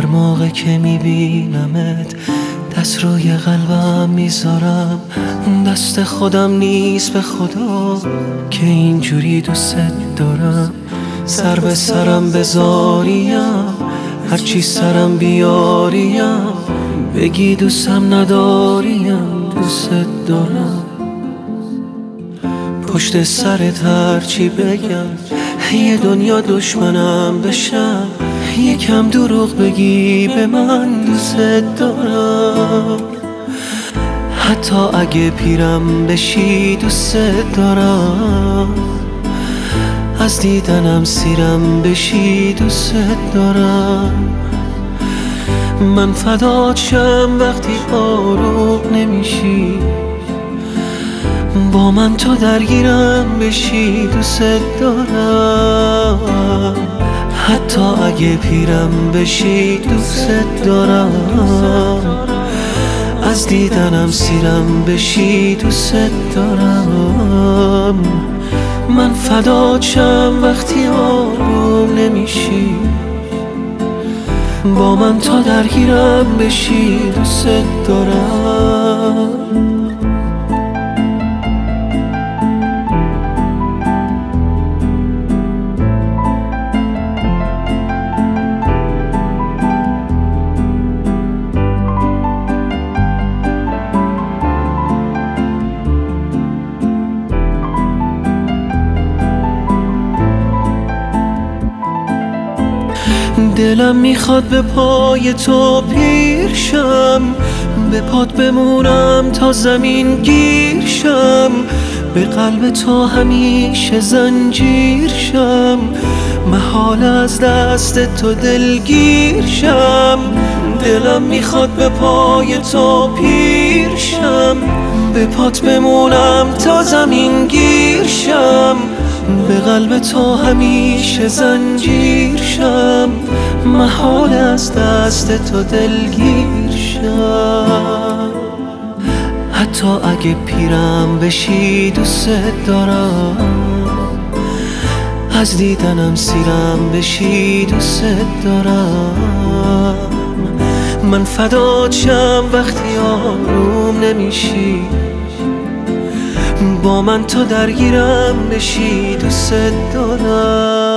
موقع که میبینمت دست روی قلبم می‌ذارم. دست خودم نیست به خدا که اینجوری دوست دارم. سر به سرم بذاریم هرچی سرم بیاریم. بگی دوستم نداریم دوست دارم. پشت سرت هرچی بگم یه دنیا دشمنم بشم. یکم دروغ بگی به من دوست دارم حتی اگه پیرم بشی دوست دارم. از دیدنم سیرم بشی دوست دارم. من فدات شم وقتی آروم نمیشی. با من تو درگیرم بشی دوست دارم. حتی اگه پیرم بشی دوست دارم. از دیدنم سیرم بشی دوست دارم. من فدات شم وقتی آروم نمیشی. با من تا درگیرم بشی دوست دارم. دلم می‌خواد به پای تو پیرشم به پات بمونم تا زمین گیرشم به قلب تو همیشه زنجیرشم محال از دست تو دلگیرشم دلم می‌خواد به پای تو پیرشم به پات بمونم تا زمین گیرشم به قلب تو همیشه زنجیر شم. محال از دست تو دلگیر شم. حتی اگه پیرم بشی دوست دارم. از دیدنم سیرم بشی دوست دارم. من فدات شم وقتی آروم نمیشی. با من تو درگیرم بشی دوست دارم